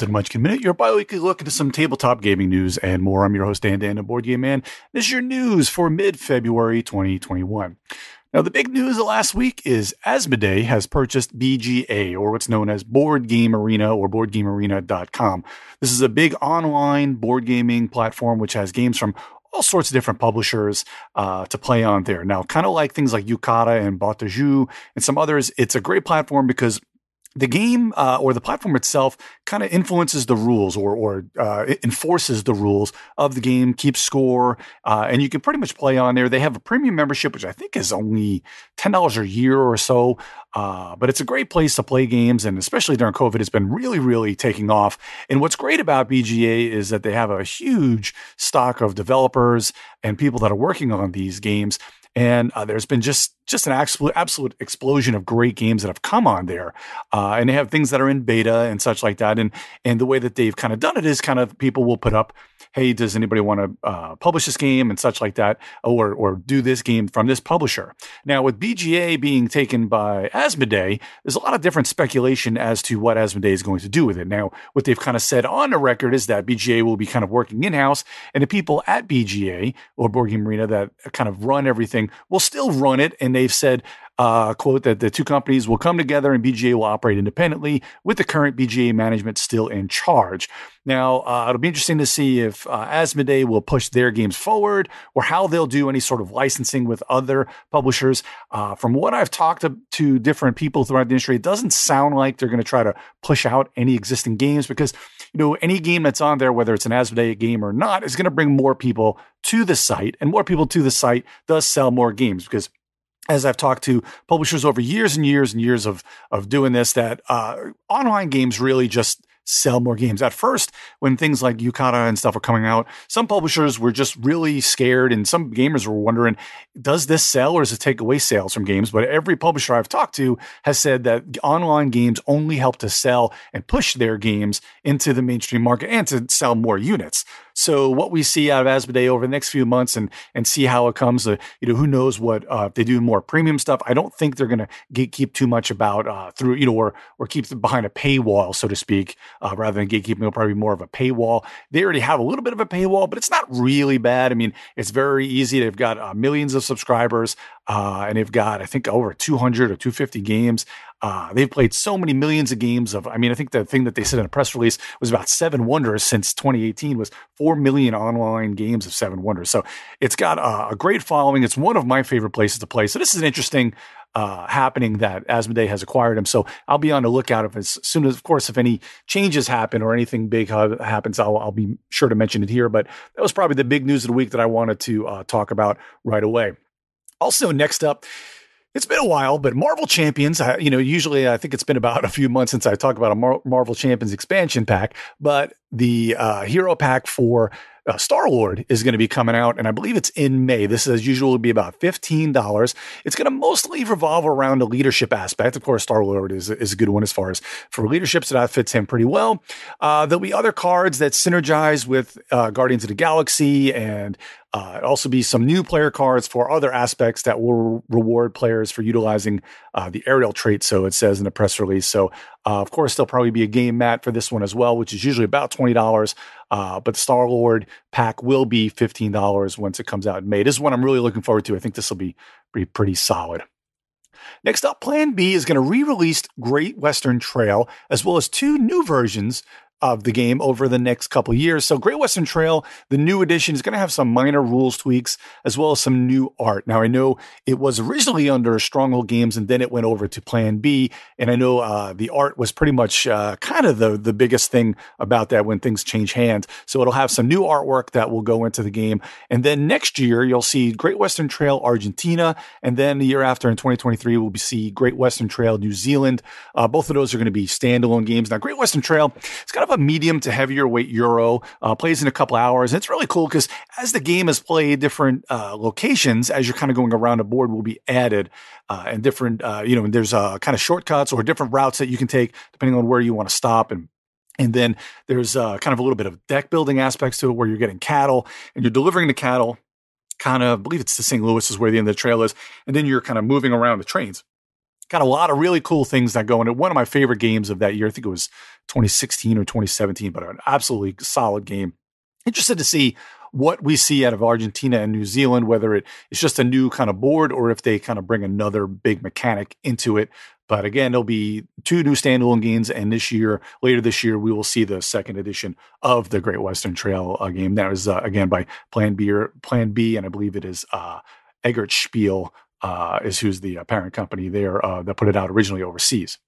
To the Munchkin your bi-weekly look into some tabletop gaming news and more. I'm your host, Dan Dan, a board game man. This is your news for mid-February 2021. Now, the big news of last week is Asmodee has purchased BGA, or what's known as Board Game Arena or BoardGameArena.com. This is a big online board gaming platform which has games from all sorts of different publishers uh, to play on there. Now, kind of like things like Yucata and Boîte à Jeux and some others, it's a great platform because the game uh, or the platform itself kind of influences the rules or, or uh, enforces the rules of the game, keeps score, uh, and you can pretty much play on there. They have a premium membership, which I think is only ten dollars a year or so, uh, but it's a great place to play games, and especially during COVID, it's been really, really taking off. And what's great about BGA is that they have a huge stock of developers and people that are working on these games and uh, there's been just just an absolute absolute explosion of great games that have come on there, uh, and they have things that are in beta and such like that. And and the way that they've kind of done it is kind of people will put up, hey, does anybody want to uh, publish this game and such like that, or or do this game from this publisher? Now with BGA being taken by Asmodee, there's a lot of different speculation as to what Asmodee is going to do with it. Now what they've kind of said on the record is that BGA will be kind of working in house, and the people at BGA or Board Game Arena that kind of run everything will still run it. And they've said, uh, quote, that the two companies will come together and BGA will operate independently with the current BGA management still in charge. Now, uh, it'll be interesting to see if uh, Asmodee will push their games forward or how they'll do any sort of licensing with other publishers. Uh, from what I've talked to, to different people throughout the industry, it doesn't sound like they're going to try to push out any existing games because, you know, any game that's on there, whether it's an Asmodee game or not, is going to bring more people to the site and more people to the site does sell more games because as I've talked to publishers over years and years and years of of doing this, that uh, online games really just sell more games. At first, when things like Yucata and stuff were coming out, some publishers were just really scared, and some gamers were wondering, does this sell or does it take away sales from games? But every publisher I've talked to has said that online games only help to sell and push their games into the mainstream market and to sell more units. So what we see out of Asmodee over the next few months and and see how it comes. Uh, you know, who knows what uh, they do more premium stuff. I don't think they're going to keep too much about uh, through you know or or keep behind a paywall, so to speak, uh, rather than gatekeeping. It'll probably be more of a paywall. They already have a little bit of a paywall, but it's not really bad. I mean, it's very easy. They've got uh, millions of subscribers. Uh, and they've got, I think, over 200 or 250 games. Uh, they've played so many millions of games of, I mean, I think the thing that they said in a press release was about Seven Wonders since 2018 was 4 million online games of Seven Wonders. So it's got a, a great following. It's one of my favorite places to play. So this is an interesting uh, happening that Asmodee has acquired him. So I'll be on the lookout if as soon as, of course, if any changes happen or anything big happens, I'll, I'll be sure to mention it here. But that was probably the big news of the week that I wanted to uh, talk about right away. Also, next up, it's been a while, but Marvel Champions, you know, usually I think it's been about a few months since I talk about a Mar- Marvel Champions expansion pack, but the uh, hero pack for uh, Star Lord is going to be coming out, and I believe it's in May. This, as usual, will be about fifteen dollars. It's going to mostly revolve around the leadership aspect. Of course, Star Lord is is a good one as far as for leadership, so that fits him pretty well. Uh, there'll be other cards that synergize with uh, Guardians of the Galaxy and uh, also be some new player cards for other aspects that will reward players for utilizing uh, the aerial trait. So it says in the press release. So Uh, of course, there'll probably be a game mat for this one as well, which is usually about $20. Uh, but the Star Lord pack will be $15 once it comes out in May. This is one I'm really looking forward to. I think this will be, be pretty solid. Next up, Plan B is going to re release Great Western Trail, as well as two new versions of the game over the next couple years. So Great Western Trail, the new edition, is going to have some minor rules tweaks as well as some new art. Now I know it was originally under Stronghold Games and then it went over to Plan B, and I know uh, the art was pretty much uh, kind of the the biggest thing about that when things change hands. So it'll have some new artwork that will go into the game, and then next year you'll see Great Western Trail Argentina, and then the year after in 2023 we'll see Great Western Trail New Zealand. Uh, both of those are going to be standalone games. Now Great Western Trail, it's kind of a medium to heavier weight Euro. Uh, plays in a couple hours. And it's really cool because as the game is played, different uh, locations as you're kind of going around a board will be added, uh, and different uh, you know there's uh, kind of shortcuts or different routes that you can take depending on where you want to stop and. And then there's uh, kind of a little bit of deck building aspects to it where you're getting cattle and you're delivering the cattle kind of, I believe it's to St. Louis is where the end of the trail is. And then you're kind of moving around the trains got a lot of really cool things that go into. One of my favorite games of that year, I think it was 2016 or 2017, but an absolutely solid game. Interested to see what we see out of Argentina and New Zealand, whether it is just a new kind of board or if they kind of bring another big mechanic into it. But again, there'll be two new standalone games, and this year, later this year, we will see the second edition of the Great Western Trail uh, game. That was uh, again by Plan B, or Plan B, and I believe it is uh, uh, is who's the uh, parent company there uh, that put it out originally overseas.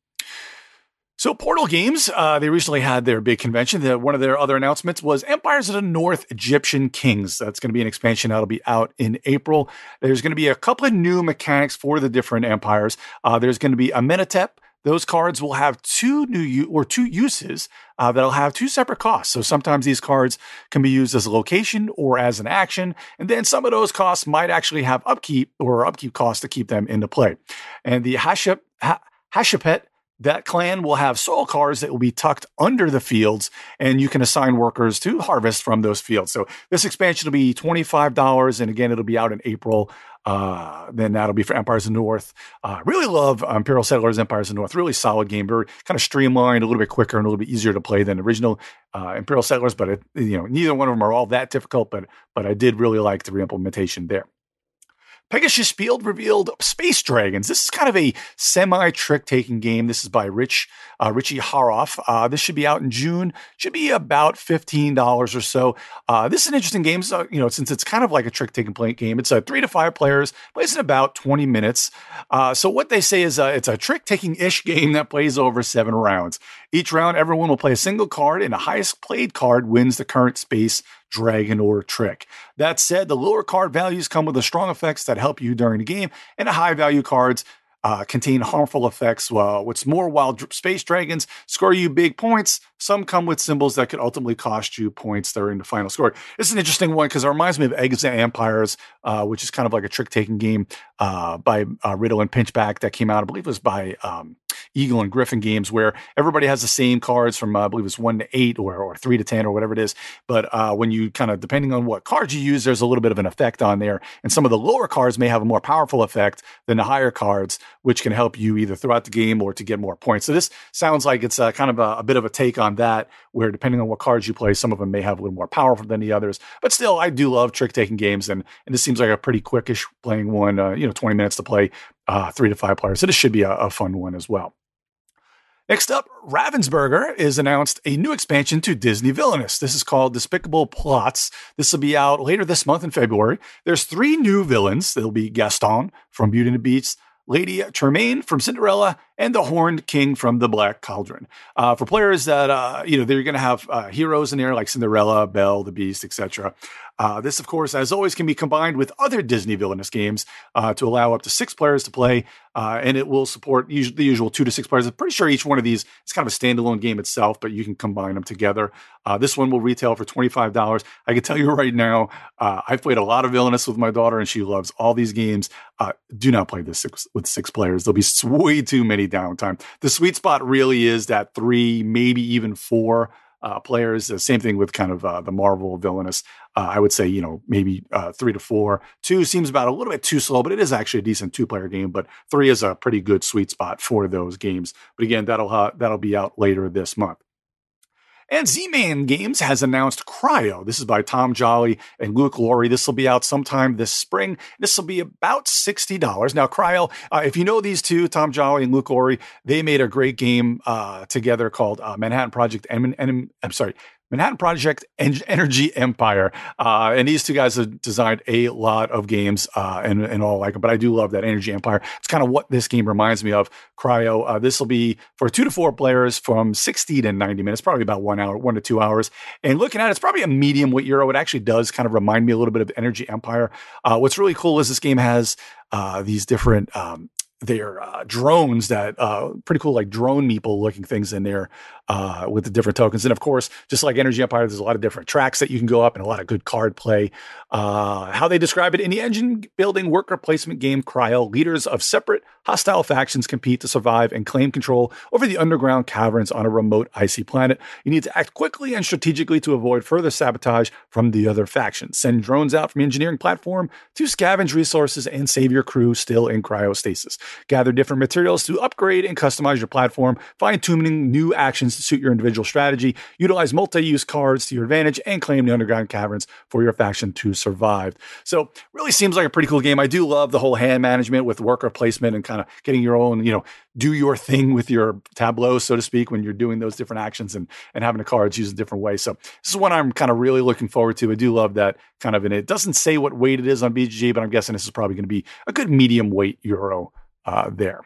So Portal Games, uh, they recently had their big convention. The, one of their other announcements was Empires of the North Egyptian Kings. That's going to be an expansion that'll be out in April. There's going to be a couple of new mechanics for the different empires. Uh, there's going to be Amenhotep, those cards will have two new or two uses uh, that'll have two separate costs. So sometimes these cards can be used as a location or as an action, and then some of those costs might actually have upkeep or upkeep costs to keep them into play. And the Hashep, ha- Hashepet that clan will have soil cards that will be tucked under the fields, and you can assign workers to harvest from those fields. So this expansion will be $25, and again, it'll be out in April. Uh, then that'll be for Empires of the North. Uh, really love Imperial Settlers, Empires of the North. Really solid game, very kind of streamlined, a little bit quicker, and a little bit easier to play than original uh, Imperial Settlers. But it, you know, neither one of them are all that difficult. But but I did really like the reimplementation there. Pegasus Spiele revealed Space Dragons. This is kind of a semi trick taking game. This is by Rich uh, Richie Haroff. Uh, this should be out in June. Should be about fifteen dollars or so. Uh, this is an interesting game. So you know, since it's kind of like a trick taking game, it's a three to five players. Plays in about twenty minutes. Uh, so what they say is uh, it's a trick taking ish game that plays over seven rounds. Each round, everyone will play a single card, and the highest played card wins the current space dragon, or trick. That said, the lower card values come with the strong effects that help you during the game, and the high value cards uh, contain harmful effects. Well, what's more, while space dragons score you big points, some come with symbols that could ultimately cost you points during the final score. This is an interesting one because it reminds me of Eggs and Empires, uh, which is kind of like a trick taking game uh, by uh, Riddle and Pinchback that came out, I believe it was by um, Eagle and Gryphon games where everybody has the same cards from uh, I believe it's one to eight or, or three to ten or whatever it is. But uh, when you kind of depending on what cards you use, there's a little bit of an effect on there, and some of the lower cards may have a more powerful effect than the higher cards, which can help you either throughout the game or to get more points. So this sounds like it's a, kind of a, a bit of a take on that, where depending on what cards you play, some of them may have a little more powerful than the others. But still, I do love trick taking games, and and this seems like a pretty quickish playing one. Uh, you know, 20 minutes to play, uh, three to five players. So this should be a, a fun one as well. Next up, Ravensburger is announced a new expansion to Disney Villainous. This is called Despicable Plots. This will be out later this month in February. There's three new villains. There'll be Gaston from Beauty and the Beast, Lady Tremaine from Cinderella, and the Horned King from the Black Cauldron. Uh, for players that uh, you know, they're going to have uh, heroes in there like Cinderella, Belle, the Beast, etc. Uh, this, of course, as always, can be combined with other Disney villainous games uh, to allow up to six players to play, uh, and it will support us- the usual two to six players. I'm pretty sure each one of these is kind of a standalone game itself, but you can combine them together. This one will retail for $25. I can tell you right now, I've played a lot of villainous with my daughter, and she loves all these games. Do not play this six, with six players. There'll be way too many downtime. The sweet spot really is that three, maybe even four uh, players. The same thing with kind of uh, the Marvel villainous. Uh, I would say, you know, maybe uh, three to four. Two seems about a little bit too slow, but it is actually a decent two player game. But three is a pretty good sweet spot for those games. But again, that'll that'll be out later this month. And Z-Man Games has announced Cryo. This is by Tom Jolly and Luke Laurie. This will be out sometime this spring. This will be about $60. Now, Cryo, uh, if you know these two, Tom Jolly and Luke Laurie, they made a great game uh, together called uh, Manhattan Project. And I'm sorry, Manhattan Project Energy Empire. Uh, and these two guys have designed a lot of games uh, and, and all like. But I do love that Energy Empire. It's kind of what this game reminds me of. Cryo. Uh, this will be for two to four players from 60 to 90 minutes, probably about one hour, one to two hours. And looking at it, it's probably a medium weight Euro. It actually does kind of remind me a little bit of Energy Empire. Uh, what's really cool is this game has uh, these different um, they're uh, drones that uh, pretty cool, like drone meeple looking things in there uh, with the different tokens. And of course, just like Energy Empire, there's a lot of different tracks that you can go up and a lot of good card play. Uh, how they describe it in the engine building worker placement game Cryo, leaders of separate hostile factions compete to survive and claim control over the underground caverns on a remote icy planet. You need to act quickly and strategically to avoid further sabotage from the other factions. Send drones out from the engineering platform to scavenge resources and save your crew still in cryostasis. Gather different materials to upgrade and customize your platform, fine tuning new actions to suit your individual strategy, utilize multi use cards to your advantage, and claim the underground caverns for your faction to survive. So, really seems like a pretty cool game. I do love the whole hand management with worker placement and kind of getting your own, you know, do your thing with your tableau, so to speak, when you're doing those different actions and, and having the cards used a different way. So, this is one I'm kind of really looking forward to. I do love that kind of it. It doesn't say what weight it is on BGG, but I'm guessing this is probably going to be a good medium weight Euro uh, there.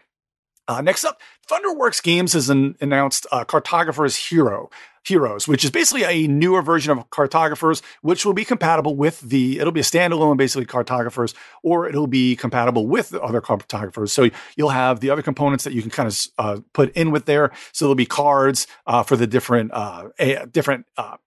Uh, next up, Thunderworks Games has an, announced uh, Cartographer's Hero Heroes, which is basically a newer version of Cartographers, which will be compatible with the. It'll be a standalone, basically Cartographers, or it'll be compatible with the other Cartographers. So you'll have the other components that you can kind of uh, put in with there. So there'll be cards uh, for the different uh, different uh,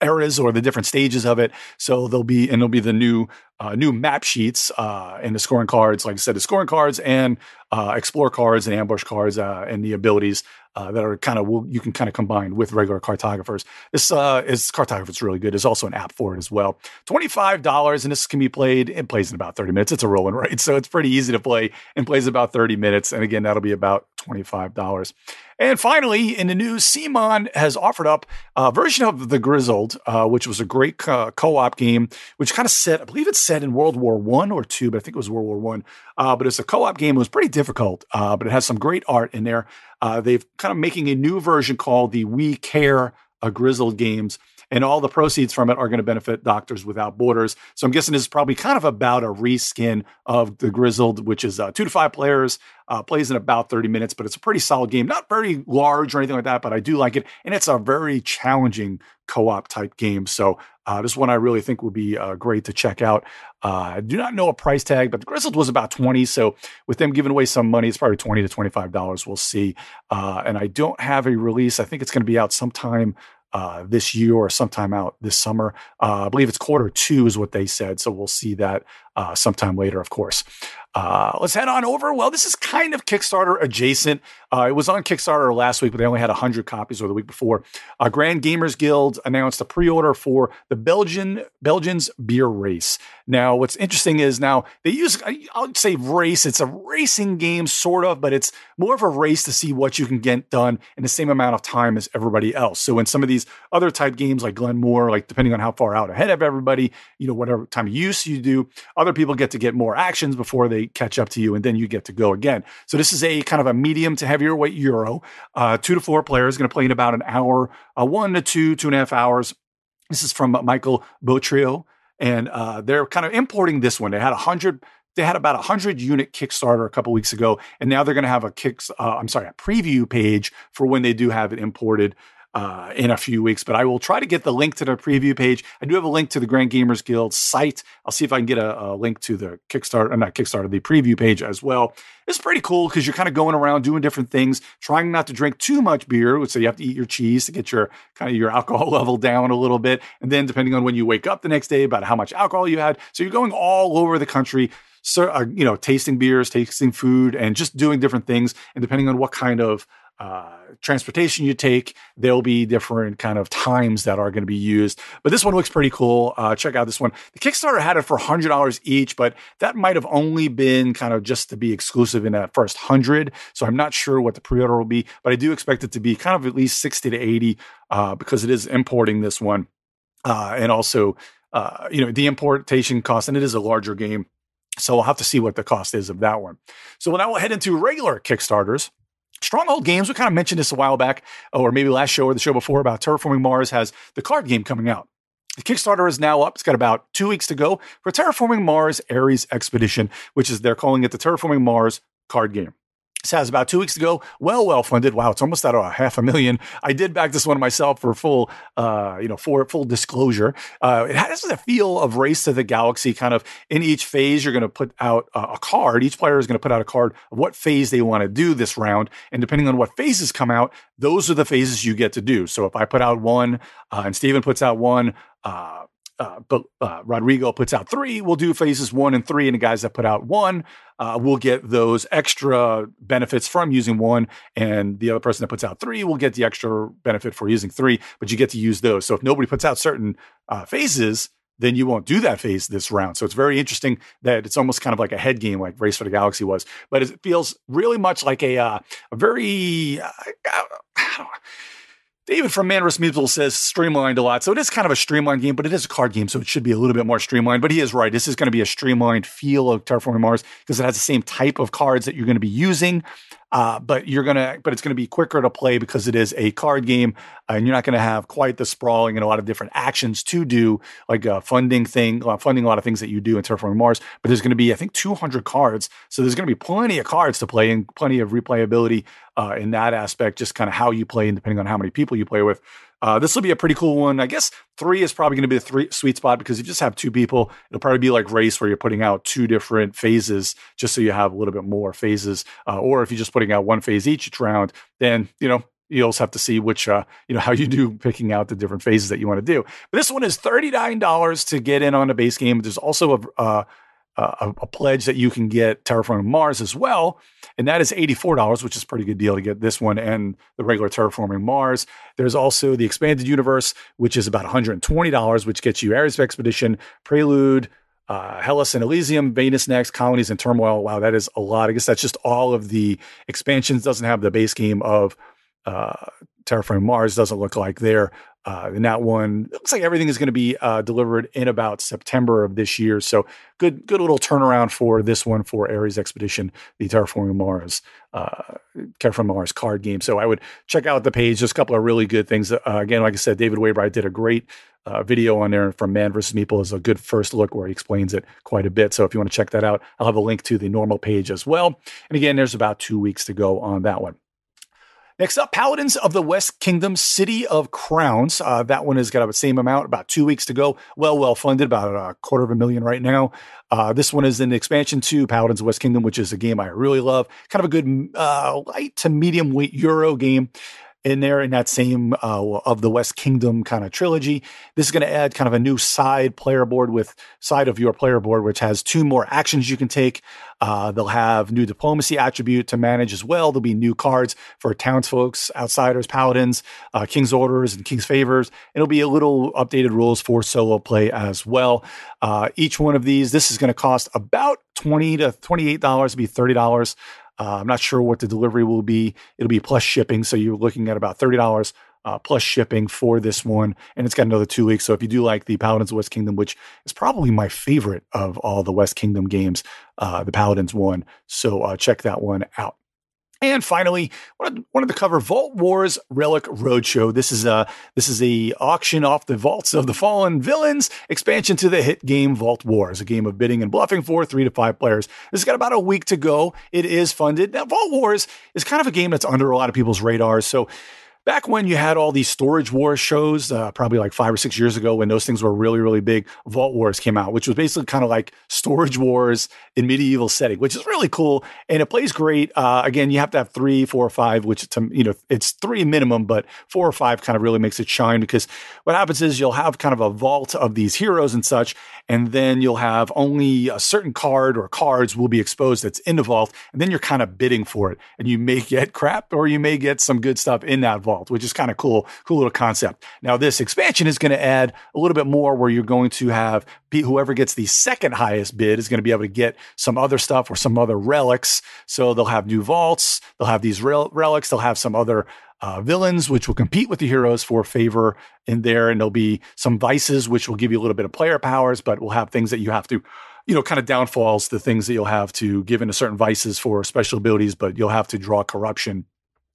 eras or the different stages of it. So there'll be and there'll be the new uh, new map sheets uh, and the scoring cards. Like I said, the scoring cards and uh, explore cards and ambush cards uh, and the abilities uh, that are kind of you can kind of combine with regular cartographers. This uh, is cartographers really good. There's also an app for it as well. Twenty five dollars, and this can be played. It plays in about thirty minutes. It's a rolling right, so it's pretty easy to play and plays about thirty minutes. And again, that'll be about twenty five dollars. And finally, in the news, CMON has offered up a version of The Grizzled, which was a great co- op game, which kind of set, I believe it's set in World War One or two, but I think it was World War One. Uh, but it's a co-op game. It was pretty difficult, uh, but it has some great art in there. Uh, they've kind of making a new version called the We Care a Grizzled games and all the proceeds from it are going to benefit Doctors Without Borders. So I'm guessing this is probably kind of about a reskin of the Grizzled, which is uh, two to five players, uh, plays in about 30 minutes, but it's a pretty solid game. Not very large or anything like that, but I do like it, and it's a very challenging co-op type game. So uh, this one I really think will be uh, great to check out. Uh, I do not know a price tag, but the Grizzled was about 20. So with them giving away some money, it's probably 20 to $25. We'll see. Uh, and I don't have a release. I think it's going to be out sometime uh, this year or sometime out this summer. Uh, I believe it's quarter two is what they said. So we'll see that uh, sometime later, of course. Uh, let's head on over. Well, this is kind of Kickstarter adjacent. Uh, it was on Kickstarter last week, but they only had 100 copies or the week before. Uh, Grand Gamers Guild announced a pre-order for the Belgian Belgians beer race. Now, what's interesting is now they use I'll say race. It's a racing game, sort of, but it's more of a race to see what you can get done in the same amount of time as everybody else. So in some of these other type games like Glenmore, like depending on how far out ahead of everybody, you know, whatever time of use you do, other people get to get more actions before they catch up to you, and then you get to go again. So this is a kind of a medium to heavier weight Euro. Uh, two to four players going to play in about an hour, uh, one to two, two and a half hours. This is from Michael Botrio, and uh, they're kind of importing this one. They had a hundred. They had about a hundred unit Kickstarter a couple weeks ago, and now they're going to have a kicks. Uh, I'm sorry, a preview page for when they do have it imported uh, in a few weeks, but I will try to get the link to the preview page. I do have a link to the Grand Gamers Guild site. I'll see if I can get a, a link to the Kickstarter, not Kickstarter, the preview page as well. It's pretty cool because you're kind of going around doing different things, trying not to drink too much beer. So you have to eat your cheese to get your kind of your alcohol level down a little bit. And then depending on when you wake up the next day, about how much alcohol you had. So you're going all over the country uh, you know, tasting beers, tasting food, and just doing different things. And depending on what kind of uh, transportation you take, there'll be different kind of times that are going to be used. But this one looks pretty cool. Uh, check out this one. The Kickstarter had it for $100 each, but that might have only been kind of just to be exclusive in that first 100. So I'm not sure what the pre order will be, but I do expect it to be kind of at least 60 to 80 uh, because it is importing this one. Uh, and also, uh, you know, the importation cost, and it is a larger game. So we'll have to see what the cost is of that one. So now we'll head into regular Kickstarters. Stronghold Games, we kind of mentioned this a while back, or maybe last show or the show before about Terraforming Mars has the card game coming out. The Kickstarter is now up. It's got about two weeks to go for Terraforming Mars Ares Expedition, which is they're calling it the Terraforming Mars card game. Has about two weeks ago. Well, well funded. Wow, it's almost at a half a million. I did back this one myself for full, uh, you know, for full disclosure. Uh, it has a feel of Race to the Galaxy. Kind of in each phase, you're going to put out a, a card. Each player is going to put out a card of what phase they want to do this round, and depending on what phases come out, those are the phases you get to do. So if I put out one, uh, and Steven puts out one. Uh, uh, but uh, Rodrigo puts out three, we'll do phases one and three. And the guys that put out one uh, will get those extra benefits from using one. And the other person that puts out three will get the extra benefit for using three, but you get to use those. So if nobody puts out certain uh, phases, then you won't do that phase this round. So it's very interesting that it's almost kind of like a head game, like Race for the Galaxy was, but it feels really much like a, uh, a very, uh, David from Man vs. Meeple says streamlined a lot. So it is kind of a streamlined game, but it is a card game, so it should be a little bit more streamlined. But he is right. This is going to be a streamlined feel of Terraforming Mars because it has the same type of cards that you're going to be using. Uh, but you're gonna, but it's gonna be quicker to play because it is a card game, and you're not gonna have quite the sprawling and a lot of different actions to do, like a funding thing, uh, funding a lot of things that you do in Terraforming Mars. But there's gonna be, I think, 200 cards, so there's gonna be plenty of cards to play and plenty of replayability uh, in that aspect. Just kind of how you play and depending on how many people you play with. Uh, this will be a pretty cool one. I guess three is probably going to be the three sweet spot because if you just have two people. It'll probably be like race where you're putting out two different phases just so you have a little bit more phases. Uh, or if you're just putting out one phase each, round, then you know you also have to see which uh, you know how you do picking out the different phases that you want to do. But this one is thirty nine dollars to get in on a base game. There's also a uh, a, a, pledge that you can get Terraforming Mars as well. And that is $84, which is a pretty good deal to get this one and the regular Terraforming Mars. There's also the expanded universe, which is about $120, which gets you Ares Expedition, Prelude, uh, Hellas and Elysium, Venus Next, Colonies and Turmoil. Wow, that is a lot. I guess that's just all of the expansions. Doesn't have the base game of uh, Terraforming Mars. Doesn't look like there. Uh, and that one looks like everything is going to be uh, delivered in about September of this year. So good, good little turnaround for this one for Ares Expedition, the Terraforming Mars, uh, Terraforming Mars card game. So I would check out the page. Just a couple of really good things. Uh, again, like I said, David Waybright did a great uh, video on there from Man vs. Meeple is a good first look where he explains it quite a bit. So if you want to check that out, I'll have a link to the normal page as well. And again, there's about two weeks to go on that one. Next up, Paladins of the West Kingdom, City of Crowns. Uh, that one has got the same amount, about two weeks to go. Well, well funded, about a quarter of a million right now. Uh, this one is an expansion to Paladins of West Kingdom, which is a game I really love. Kind of a good uh, light to medium weight Euro game in there in that same uh, of the West Kingdom kind of trilogy. This is going to add kind of a new side player board with side of your player board, which has two more actions you can take. Uh, they'll have new diplomacy attribute to manage as well. There'll be new cards for townsfolks, outsiders, paladins, uh, king's orders, and king's favors. It'll be a little updated rules for solo play as well. Uh, each one of these, this is going to cost about twenty to twenty-eight dollars, be thirty dollars. Uh, I'm not sure what the delivery will be. It'll be plus shipping. So you're looking at about $30 uh, plus shipping for this one. And it's got another two weeks. So if you do like the Paladins of West Kingdom, which is probably my favorite of all the West Kingdom games, uh, the Paladins one. So uh, check that one out. And finally, wanted to cover Vault Wars Relic Roadshow. This is a this is a auction off the vaults of the fallen villains expansion to the hit game Vault Wars, a game of bidding and bluffing for three to five players. This has got about a week to go. It is funded. Now, Vault Wars is kind of a game that's under a lot of people's radars. So back when you had all these storage wars shows, uh, probably like five or six years ago, when those things were really, really big, Vault Wars came out, which was basically kind of like storage wars in medieval setting, which is really cool and it plays great. Uh, again, you have to have three, four, or five, which to, you know it's three minimum, but four or five kind of really makes it shine because what happens is you'll have kind of a vault of these heroes and such, and then you'll have only a certain card or cards will be exposed that's in the vault, and then you're kind of bidding for it, and you may get crap or you may get some good stuff in that vault which is kind of cool, cool little concept. Now, this expansion is going to add a little bit more where you're going to have whoever gets the second highest bid is going to be able to get some other stuff or some other relics. So they'll have new vaults, they'll have these rel- relics, they'll have some other uh, villains, which will compete with the heroes for favor in there. And there'll be some vices, which will give you a little bit of player powers, but will have things that you have to, you know, kind of downfalls, the things that you'll have to give into certain vices for special abilities, but you'll have to draw corruption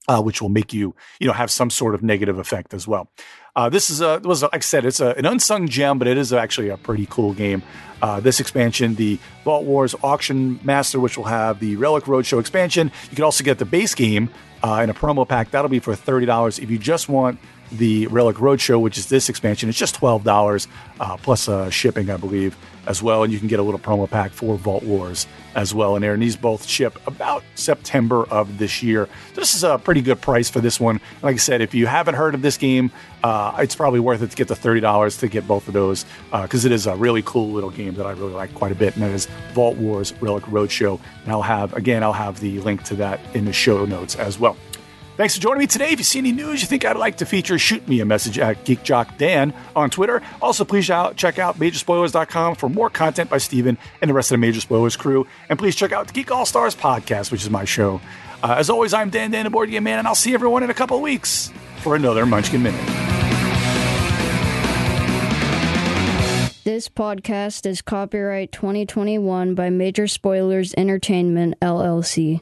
uh, which will make you, you know, have some sort of negative effect as well. Uh, this is a was like I said, it's a, an unsung gem, but it is actually a pretty cool game. Uh, this expansion, the Vault Wars Auction Master, which will have the Relic Roadshow expansion. You can also get the base game uh, in a promo pack. That'll be for thirty dollars. If you just want the Relic Roadshow, which is this expansion, it's just twelve dollars uh, plus uh, shipping, I believe as well. And you can get a little promo pack for Vault Wars as well in there. And these both ship about September of this year. So this is a pretty good price for this one. Like I said, if you haven't heard of this game, uh, it's probably worth it to get the $30 to get both of those because uh, it is a really cool little game that I really like quite a bit. And that is Vault Wars Relic Roadshow. And I'll have, again, I'll have the link to that in the show notes as well. Thanks for joining me today. If you see any news you think I'd like to feature, shoot me a message at GeekJockDan on Twitter. Also, please check out Majorspoilers.com for more content by Steven and the rest of the Major Spoilers crew. And please check out the Geek All Stars podcast, which is my show. Uh, as always, I'm Dan Dan, the Board Game Man, and I'll see everyone in a couple weeks for another Munchkin Minute. This podcast is copyright 2021 by Major Spoilers Entertainment, LLC.